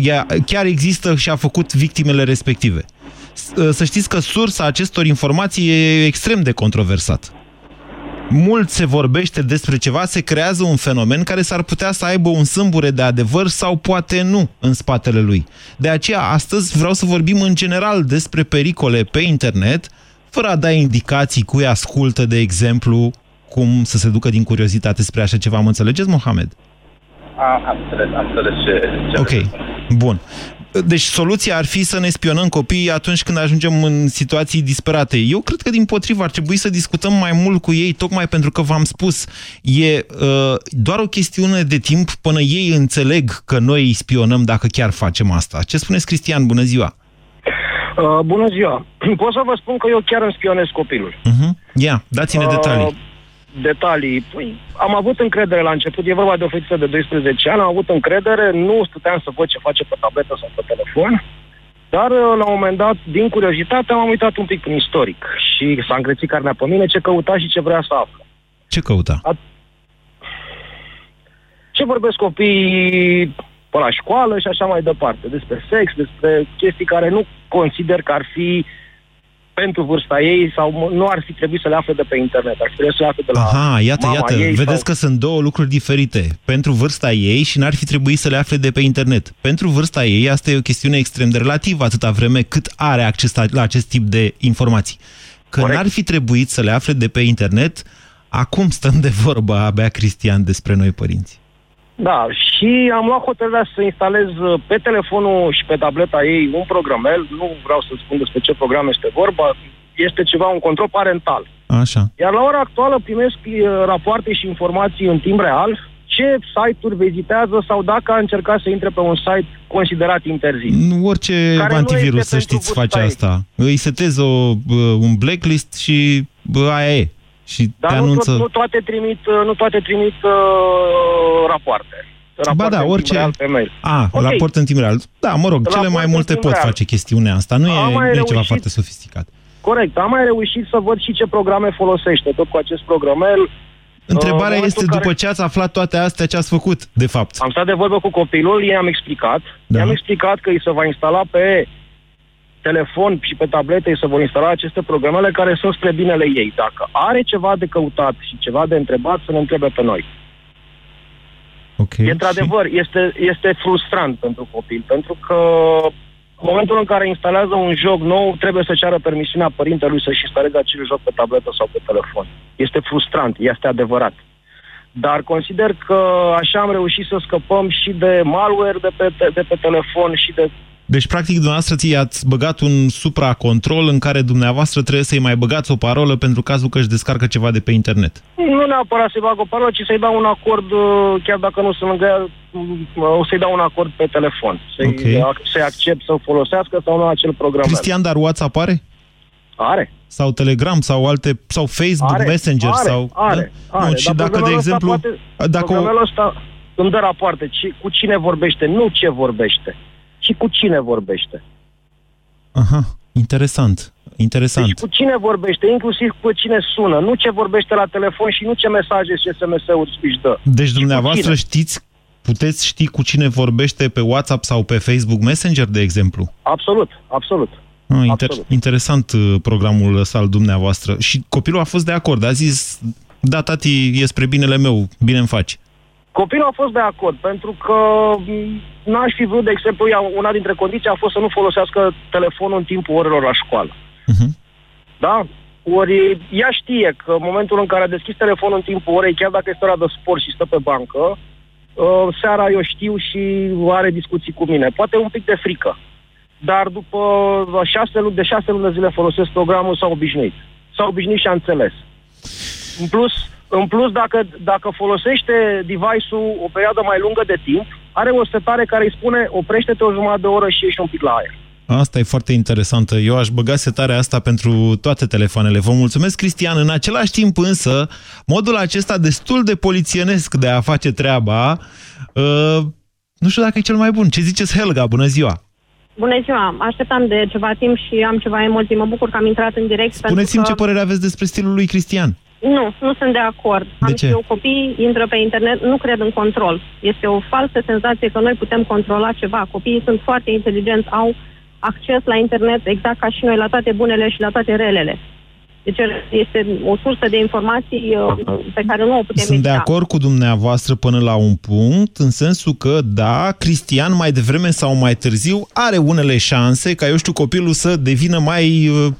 Speaker 3: ea- chiar există și a făcut victimele respective. S- Să știți că sursa acestor informații e extrem de controversat mult se vorbește despre ceva, se creează un fenomen care s-ar putea să aibă un sâmbure de adevăr sau poate nu în spatele lui. De aceea, astăzi vreau să vorbim în general despre pericole pe internet, fără a da indicații cui ascultă, de exemplu, cum să se ducă din curiozitate spre așa ceva. Mă înțelegeți, Mohamed?
Speaker 14: A, am înțeles, am înțeles ce, ce
Speaker 3: Ok, bun. Deci soluția ar fi să ne spionăm copiii atunci când ajungem în situații disperate. Eu cred că din potrivă ar trebui să discutăm mai mult cu ei, tocmai pentru că v-am spus, e uh, doar o chestiune de timp până ei înțeleg că noi îi spionăm dacă chiar facem asta. Ce spuneți, Cristian? Bună ziua!
Speaker 15: Uh, bună ziua! Pot să vă spun că eu chiar îmi spionez copilul.
Speaker 3: Uh-huh. Ia, dați-ne detalii.
Speaker 15: Uh, detalii. Păi, am avut încredere la început, e vorba de o fetiță de 12 ani, am avut încredere, nu stăteam să văd ce face pe tabletă sau pe telefon, dar uh, la un moment dat, din curiozitate, am uitat un pic prin istoric și s-a încrețit carnea pe mine ce căuta și ce vrea să afle.
Speaker 3: Ce căuta?
Speaker 15: Ce vorbesc copiii pe la școală și așa mai departe, despre sex, despre chestii care nu consider că ar fi pentru vârsta ei sau nu ar fi trebuit să le afle de pe internet, ar fi trebuit să le afle de la
Speaker 3: Aha, iată,
Speaker 15: mama
Speaker 3: iată,
Speaker 15: ei
Speaker 3: vedeți
Speaker 15: sau...
Speaker 3: că sunt două lucruri diferite. Pentru vârsta ei și n-ar fi trebuit să le afle de pe internet. Pentru vârsta ei, asta e o chestiune extrem de relativă, atâta vreme cât are acces la acest tip de informații. Că n-ar fi trebuit să le afle de pe internet, acum stăm de vorbă abia, Cristian, despre noi părinți.
Speaker 15: Da, și am luat hotărârea să instalez uh, pe telefonul și pe tableta ei un programel, nu vreau să spun despre ce program este vorba, este ceva, un control parental.
Speaker 3: Așa.
Speaker 15: Iar la ora actuală primesc uh, rapoarte și informații în timp real, ce site-uri vizitează sau dacă a încercat să intre pe un site considerat interzis.
Speaker 3: Nu, Orice
Speaker 15: Care nu
Speaker 3: antivirus,
Speaker 15: este
Speaker 3: să știți,
Speaker 15: pentru
Speaker 3: face
Speaker 15: vârsta
Speaker 3: asta. Îi setezi o, bă, un blacklist și bă, aia e. Și
Speaker 15: Dar
Speaker 3: te
Speaker 15: nu,
Speaker 3: anunță...
Speaker 15: tot, nu toate trimit, uh, nu toate trimit uh, rapoarte.
Speaker 3: Ba
Speaker 15: Rapoarte
Speaker 3: da,
Speaker 15: în timp
Speaker 3: orice...
Speaker 15: real pe mail.
Speaker 3: A,
Speaker 15: Ok.
Speaker 3: raport în timp real. Da, mă rog, cele
Speaker 15: Raport
Speaker 3: mai
Speaker 15: în
Speaker 3: multe
Speaker 15: timp
Speaker 3: pot
Speaker 15: real.
Speaker 3: face chestiunea asta. Nu
Speaker 15: Am
Speaker 3: e,
Speaker 15: mai
Speaker 3: nu e ceva
Speaker 15: reușit-
Speaker 3: foarte sofisticat.
Speaker 15: Corect, am mai reușit să văd și ce programe folosește tot cu acest programel.
Speaker 3: Întrebarea
Speaker 15: Uh,
Speaker 3: este,
Speaker 15: momentul
Speaker 3: după
Speaker 15: care-
Speaker 3: ce ați aflat toate astea, ce ați făcut, de fapt?
Speaker 15: Am stat de vorbă cu copilul, i-am explicat.
Speaker 3: Da.
Speaker 15: I-am explicat că îi se va instala pe telefon și pe tablete, îi se vor instala aceste programele care sunt spre binele ei. Dacă are ceva de căutat și ceva de întrebat, să ne întrebe pe noi.
Speaker 3: Okay.
Speaker 15: E într-adevăr, este, este frustrant pentru copil, pentru că în momentul în care instalează un joc nou, trebuie să ceară permisiunea părintelui să-și instaleze acel joc pe tabletă sau pe telefon. Este frustrant, este adevărat. Dar consider că așa am reușit să scăpăm și de malware de pe, de pe telefon și de
Speaker 3: Deci, practic, dumneavoastră ți-ați băgat un supracontrol în care dumneavoastră trebuie să-i mai băgați o parolă pentru cazul că își descarcă ceva de pe internet.
Speaker 15: nu neapărat să-i bag o parolă, ci să-i dau un acord, uh, chiar dacă nu sunt lângă ea, uh, o să-i dau un acord pe telefon. Să-i,
Speaker 3: Ok.
Speaker 15: ac- să-i accept să folosească sau nu acel program.
Speaker 3: Cristian, dar WhatsApp are?
Speaker 15: Are.
Speaker 3: Sau Telegram, sau alte, sau Facebook
Speaker 15: Are,
Speaker 3: Messenger,
Speaker 15: are,
Speaker 3: sau...
Speaker 15: are,
Speaker 3: da?
Speaker 15: are.
Speaker 3: Nu, și
Speaker 15: Dar
Speaker 3: dacă, de
Speaker 15: programul ăsta
Speaker 3: exemplu,
Speaker 15: poate,
Speaker 3: dacă o,
Speaker 15: programul ăsta îmi dă rapoarte ci, cu cine vorbește, nu ce vorbește, ci cu cine vorbește.
Speaker 3: Aha. Interesant. Interesant.
Speaker 15: Deci cu cine vorbește, inclusiv cu cine sună, nu ce vorbește la telefon și nu ce mesaje și SMS-uri își dă.
Speaker 3: Deci
Speaker 15: Și cu
Speaker 3: dumneavoastră
Speaker 15: cine.
Speaker 3: știți, puteți ști cu cine vorbește pe WhatsApp sau pe Facebook Messenger, de exemplu?
Speaker 15: Absolut, absolut.
Speaker 3: Ah, inter-
Speaker 15: Absolut.
Speaker 3: interesant uh, programul ăsta al dumneavoastră. Și copilul a fost de acord, a zis, da, tati, e spre binele meu, bine îmi faci.
Speaker 15: Copilul a fost de acord, pentru că m, n-aș fi vrut, de exemplu, ea, una dintre condiții a fost să nu folosească telefonul în timpul orelor la școală. Da? Ori ea știe că în momentul în care a deschis telefonul în timpul orei, chiar dacă este ora de sport și stă pe bancă, uh, seara eu știu și are discuții cu mine. Poate un pic de frică. Dar după șase luni, de șase luni de zile folosesc programul, s-a obișnuit. S-a obișnuit și a înțeles. În plus, în plus dacă, dacă folosește device-ul o perioadă mai lungă de timp, are o setare care îi spune oprește-te o jumătate de oră și ieși un pic la aer.
Speaker 3: Asta e foarte interesantă. Eu aș băga setarea asta pentru toate telefoanele. Vă mulțumesc, Cristian. În același timp însă, modul acesta destul de polițienesc de a face treaba, uh, nu știu dacă e cel mai bun. Ce ziceți, Helga? Bună ziua!
Speaker 16: Bună ziua! Așteptam de ceva timp și am ceva emoții. Mă bucur că am intrat în direct.
Speaker 3: Spuneți-mi
Speaker 16: pentru
Speaker 3: ce părere aveți despre stilul lui Cristian.
Speaker 16: Nu, nu sunt de acord.
Speaker 3: De
Speaker 16: am
Speaker 3: ce?
Speaker 16: și eu copii, intră pe internet, nu cred în control. Este o falsă senzație că noi putem controla ceva. Copiii sunt foarte inteligenți, au acces la internet exact ca și noi la toate bunele și la toate relele. Deci este o sursă de informații uh, pe care nu o putem
Speaker 3: Sunt de
Speaker 16: evita.
Speaker 3: acord cu dumneavoastră până la un punct, în sensul că, da, Cristian mai devreme sau mai târziu are unele șanse ca, eu știu, copilul să devină mai, uh, cum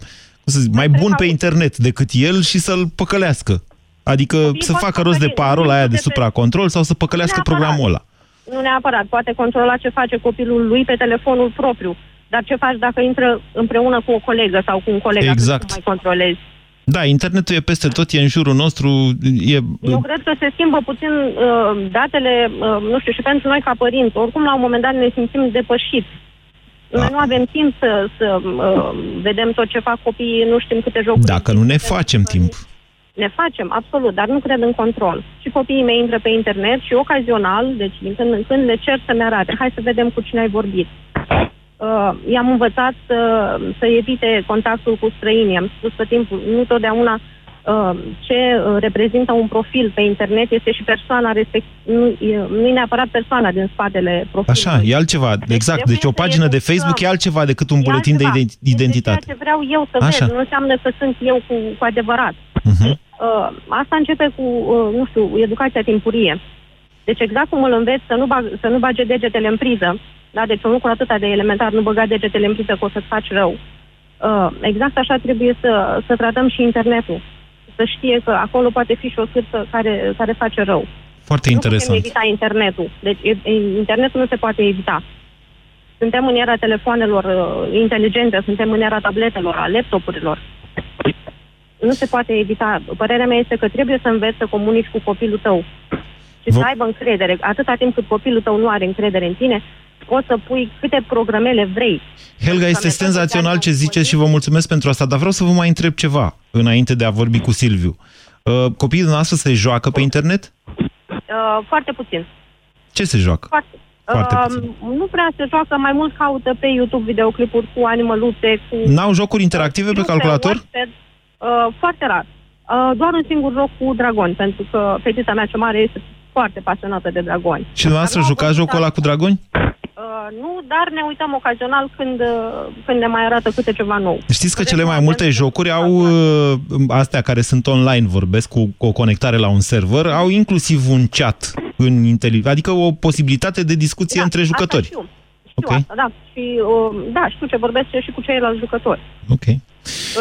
Speaker 3: să zic, mai bun pe internet decât el și să-l păcălească. Adică să
Speaker 16: pot
Speaker 3: facă rost de
Speaker 16: păcăli,
Speaker 3: parola aia de
Speaker 16: de pe-
Speaker 3: supracontrol sau să păcălească
Speaker 16: Neapărat.
Speaker 3: programul ăla.
Speaker 16: Nu neapărat, poate controla ce face copilul lui pe telefonul propriu. Dar ce faci dacă intră împreună cu o colegă sau cu un coleg? atunci
Speaker 3: Exact.
Speaker 16: Nu mai controlezi.
Speaker 3: Da, internetul e peste tot, e în jurul nostru, e...
Speaker 16: Eu cred că se schimbă puțin uh, datele, uh, nu știu, și pentru noi ca părinți. Oricum, la un moment dat ne simțim depășiți. Noi nu avem timp să, să uh, vedem tot ce fac copiii, nu știm câte jocuri.
Speaker 3: Dacă nu ne facem timp.
Speaker 16: Ne facem, absolut, dar nu cred în control. Și copiii mei intră pe internet și ocazional, deci din când în când, le cer să-mi arate. Hai să vedem cu cine ai vorbit. Uh, i-am învățat să, să evite contactul cu străinii. Am spus tot timpul, nu totdeauna uh, ce uh, reprezintă un profil pe internet este și persoana respectivă. Nu, e- nu e neapărat persoana din spatele profilului.
Speaker 3: Așa, e altceva. Exact, deci o pagină de Facebook e altceva decât un buletin de ident- identitate.
Speaker 16: Ceea ce vreau eu să
Speaker 3: Așa.
Speaker 16: văd, nu înseamnă să sunt eu cu, cu adevărat.
Speaker 3: Mhm.
Speaker 16: Uh, asta începe cu, uh, nu știu, educația timpurie. Deci exact cum îl înveți să nu, bag, să nu bage degetele în priză, da? deci un lucru atât de elementar, nu băga degetele în priză că o să-ți faci rău. Uh, exact așa trebuie să, să tratăm și internetul. Să știe că acolo poate fi și o sârță care, care face rău.
Speaker 3: Foarte
Speaker 16: Nu
Speaker 3: interesant.
Speaker 16: putem evita internetul. Deci e- internetul nu se poate evita. Suntem în era telefoanelor uh, inteligente, suntem în era tabletelor, a laptopurilor. Nu se poate evita. Părerea mea este că trebuie să înveți să comunici cu copilul tău și să aibă încredere. Atâta timp cât copilul tău nu are încredere în tine, poți să pui câte programele vrei.
Speaker 3: Helga, este senzațional ce ziceți și vă mulțumesc pentru asta, dar vreau să vă mai întreb ceva înainte de a vorbi cu Silviu. Uh, Copiii noastre se joacă pe internet?
Speaker 16: Uh, foarte puțin.
Speaker 3: Ce se joacă?
Speaker 16: Foarte,
Speaker 3: Foarte
Speaker 16: uh, nu prea se joacă, mai mult caută pe YouTube videoclipuri cu animăluțe, cu...
Speaker 3: N-au jocuri interactive pe
Speaker 16: Filme,
Speaker 3: calculator?
Speaker 16: Wattpad, Uh, foarte rar. Uh, doar un singur joc cu dragoni, pentru că fetița mea cea mare este foarte pasionată de dragoni.
Speaker 3: Și dumneavoastră jucați jocul ăla cu dragoni?
Speaker 16: Uh, nu, dar ne uităm ocazional când, uh, când ne mai arată câte ceva nou.
Speaker 3: Știți că cele mai multe jocuri au, uh, astea care sunt online, vorbesc cu, cu o conectare la un server, au inclusiv un chat în inteli- adică o posibilitate de discuție între jucători.
Speaker 16: Știu, știu asta, da. Și, uh, da, știu ce vorbesc și cu ceilalți jucători.
Speaker 3: Ok.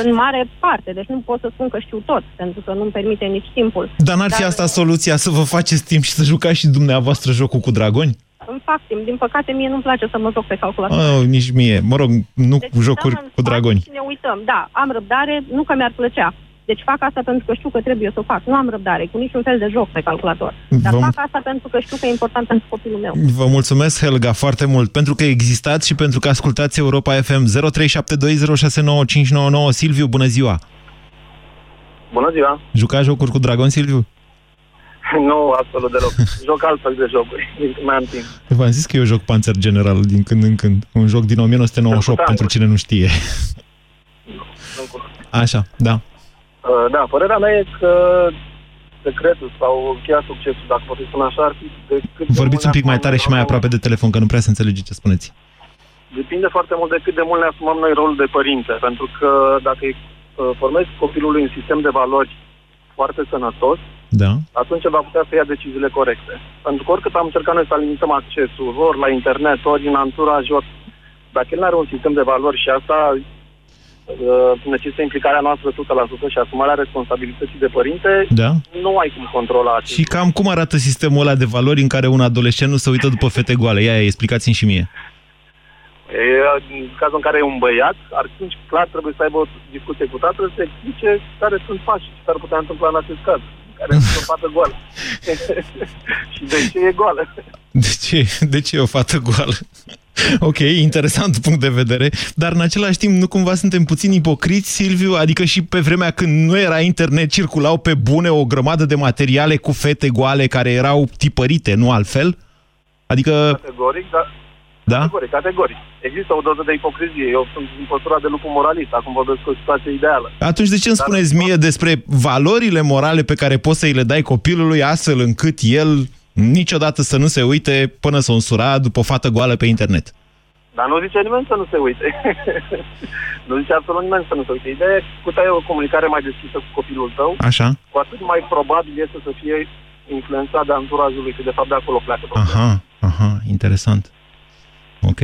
Speaker 16: În mare parte, deci nu pot să spun că știu tot, pentru că nu-mi permite nici timpul.
Speaker 3: Dar n-ar fi asta soluția să vă faceți timp și să jucați și dumneavoastră jocul cu dragoni?
Speaker 16: Îmi fac timp. Din păcate, mie nu-mi place să mă joc pe calculator.
Speaker 3: Oh, nici mie. Mă rog, nu
Speaker 16: Deci
Speaker 3: cu jocuri
Speaker 16: stăm în
Speaker 3: cu dragoni.
Speaker 16: Și ne uităm. Da, am răbdare, nu că mi-ar plăcea. Deci fac asta pentru că știu că trebuie să o fac. Nu am răbdare cu niciun fel de joc pe calculator. Dar
Speaker 3: Vă-
Speaker 16: fac asta pentru că știu că e important pentru copilul meu.
Speaker 3: Vă mulțumesc, Helga, foarte mult, pentru că existați și pentru că ascultați Europa FM 0372069599. Silviu, bună ziua!
Speaker 14: Bună ziua!
Speaker 3: Jucați jocuri cu dragon, Silviu?
Speaker 14: Nu, absolut deloc. Joc altfel de jocuri, din când mai am timp.
Speaker 3: V-am zis că eu joc Panzer General din când în când. Un joc din 1998,
Speaker 14: Da.
Speaker 3: pentru cine nu știe. Așa, da.
Speaker 17: Uh, Da, părerea mea e că secretul sau cheia succesul, dacă pot să spun așa, ar fi de cât de
Speaker 3: Vorbiți un
Speaker 17: mult
Speaker 3: pic mai tare și mai aproape de telefon, că nu prea se înțelege ce spuneți.
Speaker 17: Depinde foarte mult de cât de mult ne asumăm noi rolul de părinte, pentru că dacă îi uh, formezi copilului un sistem de valori foarte sănătos,
Speaker 3: Da.
Speaker 17: atunci va putea să ia deciziile corecte. Pentru că oricât am încercat noi să limităm accesul, ori la internet, ori în anturaj, ori dacă el nu are un sistem de valori și asta uh, necesită implicarea noastră 100% și asumarea responsabilității de părinte,
Speaker 3: Da.
Speaker 17: nu ai cum controla acest
Speaker 3: Și cam cum arată sistemul ăla de valori în care un adolescent nu se uită după fete goale? Ia, explicați-mi și mie.
Speaker 17: E, în cazul în care e un băiat, atunci clar trebuie să aibă o discuție cu tatăl să explice care sunt pașii ce s-ar putea întâmpla în acest caz. Care sunt o fată goală. și de ce e goală.
Speaker 3: De ce, de ce e o fată goală? Ok, interesant punct de vedere, dar în același timp nu cumva suntem puțin ipocriți, Silviu? Adică și pe vremea când nu era internet, circulau pe bune o grămadă de materiale cu fete goale care erau tipărite, nu altfel? Adică,
Speaker 17: Categoric, dar
Speaker 3: da?
Speaker 17: categoric, categoric. Există o doză de ipocrizie. Eu sunt în postura de lupu moralist. Acum vorbesc o situație ideală.
Speaker 3: Atunci de ce îmi
Speaker 17: Dar-
Speaker 3: spuneți mie despre valorile morale pe care poți să-i le dai copilului astfel încât el niciodată să nu se uite până să o însura după o fată goală pe internet?
Speaker 17: Dar nu zice nimeni să nu se uite. nu zice absolut nimeni să nu se uite. Ideea e cu ai o comunicare mai deschisă cu copilul tău,
Speaker 3: Așa?
Speaker 17: cu atât mai probabil este să fie influențat de anturajul lui, că de fapt de acolo pleacă.
Speaker 3: Aha, aha, interesant. Ok.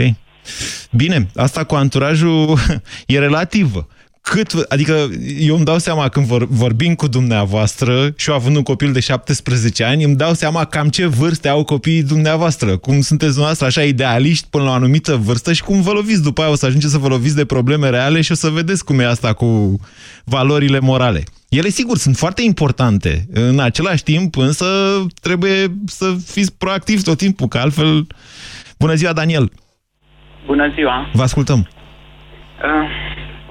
Speaker 3: Bine, asta cu anturajul e relativă. Cât, adică eu îmi dau seama când vor, vorbim cu dumneavoastră și eu având un copil de 17 ani, îmi dau seama cam ce vârste au copiii dumneavoastră. Cum sunteți dumneavoastră așa idealiști până la o anumită vârstă și cum vă loviți după aia o să ajungeți să vă loviți de probleme reale și o să vedeți cum e asta cu valorile morale. Ele, sigur, sunt foarte importante. În același timp, însă, trebuie să fiți proactivi tot timpul, că altfel... Bună ziua, Daniel!
Speaker 18: Bună ziua!
Speaker 3: Vă ascultăm!
Speaker 18: Uh,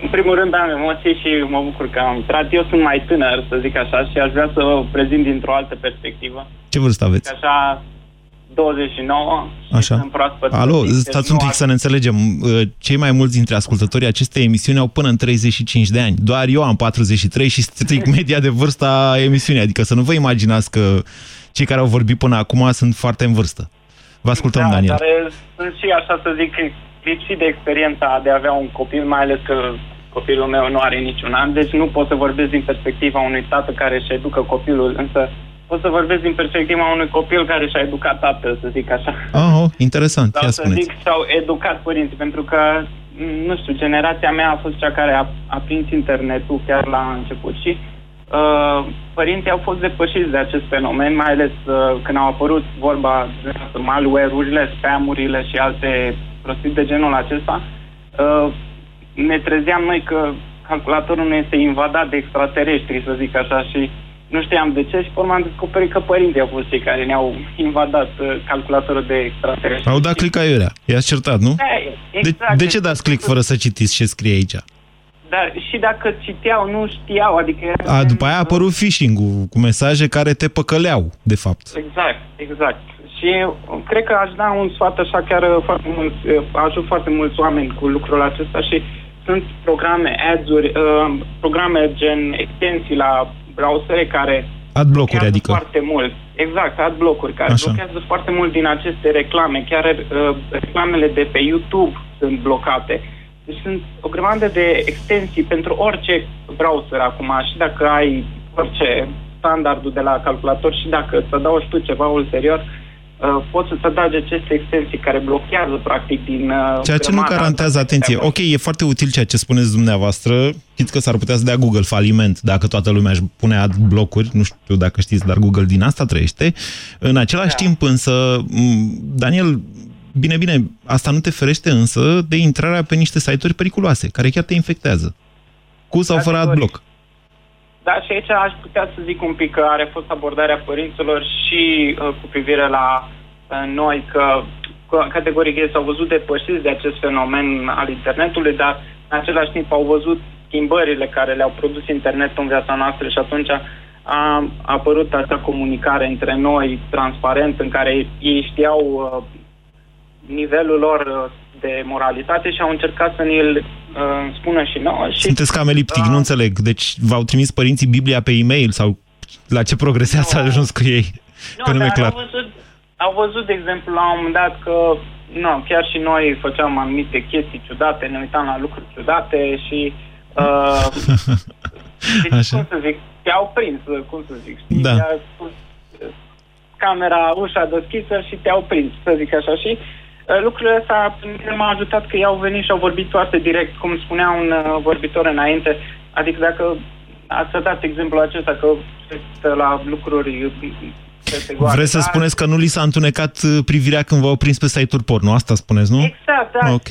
Speaker 18: în primul rând am emoții și mă bucur că am intrat. Eu sunt mai tânăr, să zic așa, și aș vrea să vă prezint dintr-o altă perspectivă.
Speaker 3: Ce vârstă aveți?
Speaker 18: Așa, 29 și
Speaker 3: Așa.
Speaker 18: sunt proaspăt.
Speaker 3: Alo,
Speaker 18: pregătit,
Speaker 3: stați
Speaker 18: deci
Speaker 3: un
Speaker 18: nu
Speaker 3: pic
Speaker 18: aș-
Speaker 3: să ne înțelegem. Uh, Cei mai mulți dintre ascultătorii acestei emisiuni au până în 35 de ani. Doar eu am 43 și stric media de vârstă a emisiunii. Adică să nu vă imaginați că cei care au vorbit până acum sunt foarte în vârstă. Vă ascultăm,
Speaker 18: da,
Speaker 3: Daniel.
Speaker 18: Dar eh, sunt și, așa să zic, lipsit de experiența de a avea un copil, mai ales că copilul meu nu are niciun an, deci nu pot să vorbesc din perspectiva unui tată care își educă copilul, însă pot să vorbesc din perspectiva unui copil care și-a educat tatăl, să zic așa.
Speaker 3: Ah, oh, interesant.
Speaker 18: Sau
Speaker 3: Ia
Speaker 18: să
Speaker 3: spuneți.
Speaker 18: zic, și-au educat părinții, pentru că, m, nu știu, generația mea a fost cea care a, a prins internetul chiar la început și uh, părinții au fost depășiți de acest fenomen, mai ales uh, când au apărut vorba de malware-urile, spamurile și alte prostii de genul acesta. Uh, ne trezeam noi că calculatorul nu este invadat de extraterestri, să zic așa, și nu știam de ce și pe urmă am descoperit că părinții au fost cei care ne-au invadat uh, calculatorul de extraterestri.
Speaker 3: Au dat click aiurea. I-ați certat, nu?
Speaker 18: Da,
Speaker 3: De,
Speaker 18: exact.
Speaker 3: de ce dați click fără să citiți ce scrie aici?
Speaker 18: Dar și dacă citeau, nu știau, adică... era-
Speaker 3: A, după aia a apărut phishing-ul cu mesaje care te păcăleau, de fapt.
Speaker 18: Exact, exact. Și uh, cred că aș da un sfat așa chiar uh, foarte mulți, uh, ajut foarte mulți oameni cu lucrul acesta și sunt programe, ads-uri, uh, programe gen extensii la browsere care
Speaker 3: Adblock-uri,
Speaker 18: blochează
Speaker 3: adică.
Speaker 18: foarte mult. Exact, adblock-uri care
Speaker 3: Așa.
Speaker 18: blochează foarte mult din aceste reclame. Chiar uh, reclamele de pe YouTube sunt blocate. Deci sunt o grămadă de extensii pentru orice browser acum și dacă ai orice standardul de la calculator și dacă îți adaugi tu ceva ulterior, uh, poți să-ți adagi aceste extensii care blochează practic din... Uh,
Speaker 3: Ceea ce nu
Speaker 18: grămada
Speaker 3: garantează
Speaker 18: asta.
Speaker 3: atenție. Ok, e foarte util ceea ce spuneți dumneavoastră. Știți că s-ar putea să dea Google faliment dacă toată lumea își pune ad blocuri. Nu știu dacă știți, dar Google din asta trăiește. În același timp însă, m, Daniel, bine, bine, asta nu te ferește însă de intrarea pe niște site-uri periculoase, care chiar te infectează. Cu sau fără adblock.
Speaker 18: Da, și aici aș putea să zic un pic că are fost abordarea părinților și uh, cu privire la uh, noi că că categoric ei s-au văzut depășiți de acest fenomen al internetului, dar în același timp au văzut schimbările care le-au produs internetul în viața noastră și atunci a, a apărut această comunicare între noi, transparent, în care ei știau uh, nivelul lor uh, de moralitate și au încercat să ne-l uh, spună și nouă. Și,
Speaker 3: Sunteți cam eliptic, uh, nu înțeleg. Deci v-au trimis părinții Biblia pe e-mail sau la ce progrese ați ajuns cu ei?
Speaker 18: Nu,
Speaker 3: că nu e
Speaker 18: dar
Speaker 3: clar.
Speaker 18: Au văzut, au văzut, de exemplu, la un moment dat că nu, chiar și noi făceam anumite chestii ciudate, ne uitam la lucruri ciudate și uh, deci,
Speaker 3: Așa.
Speaker 18: cum să zic, te-au prins, cum să zic, știi?
Speaker 3: Da.
Speaker 18: Te-a pus, uh, camera, ușa deschisă și te-au prins, să zic așa și uh, lucrurile astea pe mine m-a ajutat că ei au venit și au vorbit foarte direct, cum spunea un uh, vorbitor înainte, adică dacă ați dat exemplul acesta că se uită la lucruri peste goare,
Speaker 3: Vreți să
Speaker 18: da?
Speaker 3: spuneți că nu li s-a întunecat uh, privirea când v-au prins pe site-uri porno? Asta spuneți, nu?
Speaker 18: Exact, da.
Speaker 3: Ok.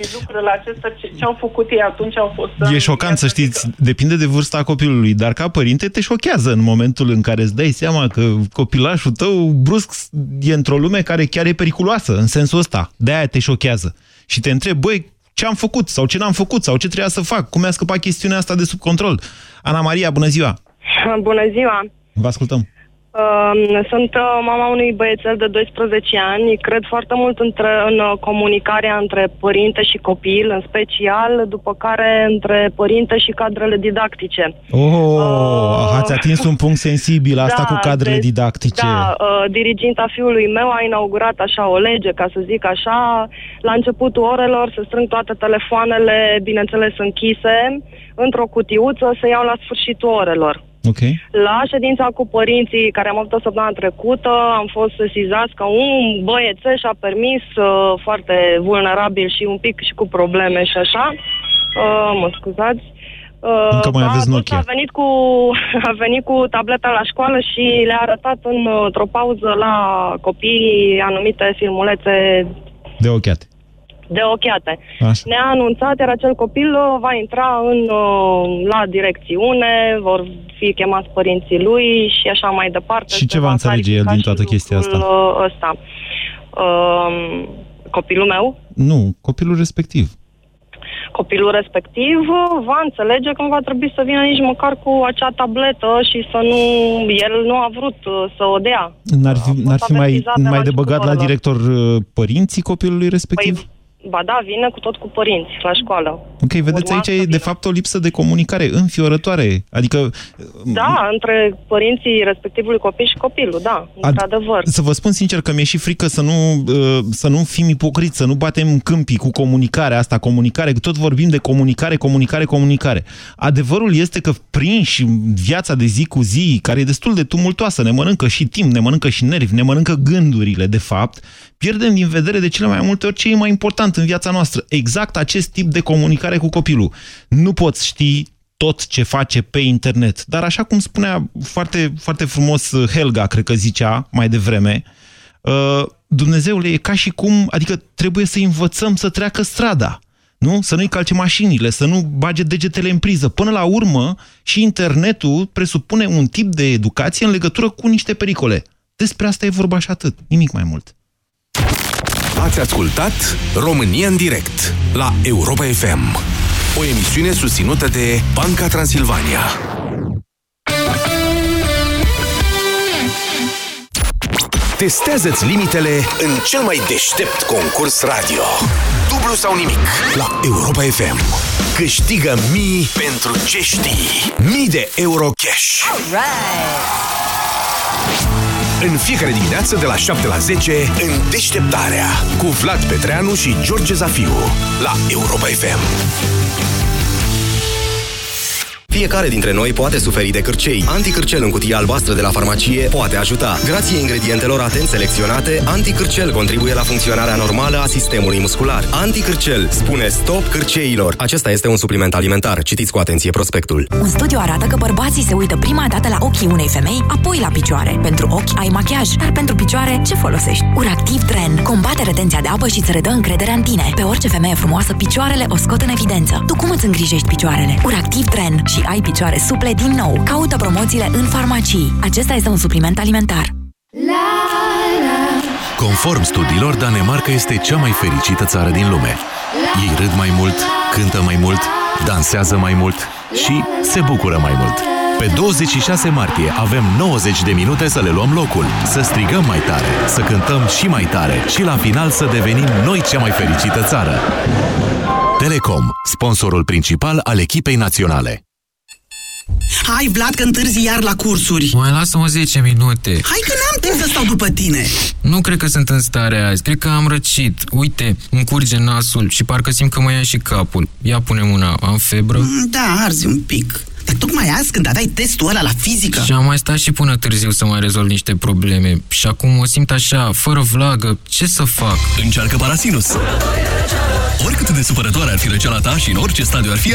Speaker 18: Și lucrurile acestea, ce, ce au făcut ei atunci au fost... să-
Speaker 3: E șocant să știți, depinde de vârsta copilului, dar ca părinte te șochează în momentul în care îți dai seama că copilașul tău brusc e într-o lume care chiar e periculoasă, în sensul ăsta. De-aia te șochează. Și te întrebi, băi, ce am făcut sau ce n-am făcut sau ce trebuia să fac, cum mi-a scăpat chestiunea asta de sub control. Ana Maria, bună ziua!
Speaker 19: Bună ziua!
Speaker 3: Vă ascultăm.
Speaker 19: Uh, Sunt uh, mama unui băiețel de 12 ani. Cred foarte mult între, în uh, comunicarea între părinte și copil, în special, după care între părinte și cadrele didactice.
Speaker 3: Oh, ați atins un punct sensibil, asta
Speaker 19: Da,
Speaker 3: cu cadrele
Speaker 19: deci-
Speaker 3: didactice.
Speaker 19: Da, uh, diriginta fiului meu a inaugurat așa o lege, ca să zic așa, la începutul orelor se strâng toate telefoanele, bineînțeles închise, într-o cutiuță, se iau la sfârșitul orelor.
Speaker 3: Ok.
Speaker 19: La ședința cu părinții care am avut-o săptămâna trecută, am fost sesizați că un băiețel și-a permis uh, foarte vulnerabil și un pic și cu probleme și așa. Uh, mă scuzați. Uh,
Speaker 3: Încă mai
Speaker 19: a
Speaker 3: aveți
Speaker 19: dus-
Speaker 3: Nokia.
Speaker 19: A venit, cu, a venit cu tableta la școală și le-a arătat în, uh, într-o pauză la copii anumite filmulețe
Speaker 3: De ochiate.
Speaker 19: De ochiate.
Speaker 3: Așa.
Speaker 19: Ne-a anunțat, iar acel copil uh, va intra în, uh, la direcțiune, vor fi chemați părinții lui și așa mai departe.
Speaker 3: Și
Speaker 19: Se
Speaker 3: ce va înțelege el
Speaker 19: clarifica
Speaker 3: din
Speaker 19: și
Speaker 3: toată chestia
Speaker 19: lucrul,
Speaker 3: asta?
Speaker 19: uh, ăsta. Um, copilul meu,
Speaker 3: Nu, copilul respectiv.
Speaker 19: copilul respectiv uh, va înțelege că nu va trebui să vină nici măcar cu acea tabletă și să nu... El nu a vrut uh, să o dea.
Speaker 3: N-ar fi, n-ar fi mai,
Speaker 19: avertizat de la
Speaker 3: mai de băgat la
Speaker 19: începutul
Speaker 3: director uh, părinții copilului respectiv?
Speaker 19: Păi, ba da, vine cu tot cu părinți la școală.
Speaker 3: Ok, vedeți,
Speaker 19: urma
Speaker 3: aici e de fapt o lipsă de comunicare înfiorătoare. Adică,
Speaker 19: Da, între părinții respectivului copil și copilul, da, într-adevăr.
Speaker 3: să vă spun sincer că mi-e și frică să nu, uh, să nu fim ipocriți, să nu batem câmpii cu comunicarea asta, comunicare, că tot vorbim de comunicare, comunicare, comunicare. Adevărul este că prinși în viața de zi cu zi, care e destul de tumultoasă, ne mănâncă și timp, ne mănâncă și nervi, ne mănâncă gândurile, de fapt, pierdem din vedere de cele mai multe ori ce e mai important în viața noastră. Exact acest tip de comunicare cu copilul. Nu poți ști tot ce face pe internet. Dar așa cum spunea foarte, foarte frumos Helga, cred că zicea mai devreme, uh, Dumnezeule, e ca și cum, adică trebuie să învățăm să treacă strada. Nu? Să nu-i calce mașinile, să nu bage degetele în priză. Până la urmă, și internetul presupune un tip de educație în legătură cu niște pericole. Despre asta e vorba și atât, nimic mai mult.
Speaker 9: Ați ascultat România în direct la Europa FM. O emisiune susținută de Banca Transilvania. Testează-ți limitele în cel mai deștept concurs radio. Dublu sau nimic la Europa FM. Câștigă mii pentru ce știi. Mii de euro cash. În fiecare dimineață de la 7 la 10 în deșteptarea cu Vlad Petreanu și George Zafiu la Europa FM.
Speaker 20: Fiecare dintre noi poate suferi de cârcei. Anticârcel în cutie albastră de la farmacie poate ajuta. Grație ingredientelor atent selecționate, anticârcel contribuie la funcționarea normală a sistemului muscular. Anticârcel spune stop cârceilor. Acesta este un supliment alimentar. Citiți cu atenție prospectul.
Speaker 21: Un studiu arată că bărbații se uită prima dată la ochii unei femei, apoi la picioare. Pentru ochi ai machiaj, dar pentru picioare ce folosești? Uractiv Tren combate retenția de apă și îți redă încrederea în tine. Pe orice femeie frumoasă, picioarele o scot în evidență. Tu cum îți îngrijești picioarele? Uractiv Tren și ai picioare suple din nou. Caută promoțiile în farmacii. Acesta este un supliment alimentar.
Speaker 22: Conform studiilor, Danemarca este cea mai fericită țară din lume. Ei râd mai mult, cântă mai mult, dansează mai mult și se bucură mai mult. Pe 26 martie avem 90 de minute să le luăm locul, să strigăm mai tare, să cântăm și mai tare și la final să devenim noi cea mai fericită țară. Telecom, sponsorul principal al echipei naționale.
Speaker 23: Hai, Vlad, că întârzi iar la cursuri.
Speaker 24: Mai lasă-mă 10 minute.
Speaker 23: Hai că n-am timp să stau după tine.
Speaker 24: Nu cred că sunt în stare azi. Cred că am răcit. Uite, îmi curge nasul și parcă simt că mă ia și capul. Ia pune mâna. Am febră?
Speaker 23: Mm, Da, arzi un pic. Dar tocmai azi, când aveai testul ăla la fizică...
Speaker 24: Și am mai stat și până târziu să mai rezolv niște probleme. Și acum o simt așa, fără vlagă. Ce să fac?
Speaker 7: Încearcă Parasinus! Oricât de supărătoare ar fi răceala ta și în orice stadiu ar fi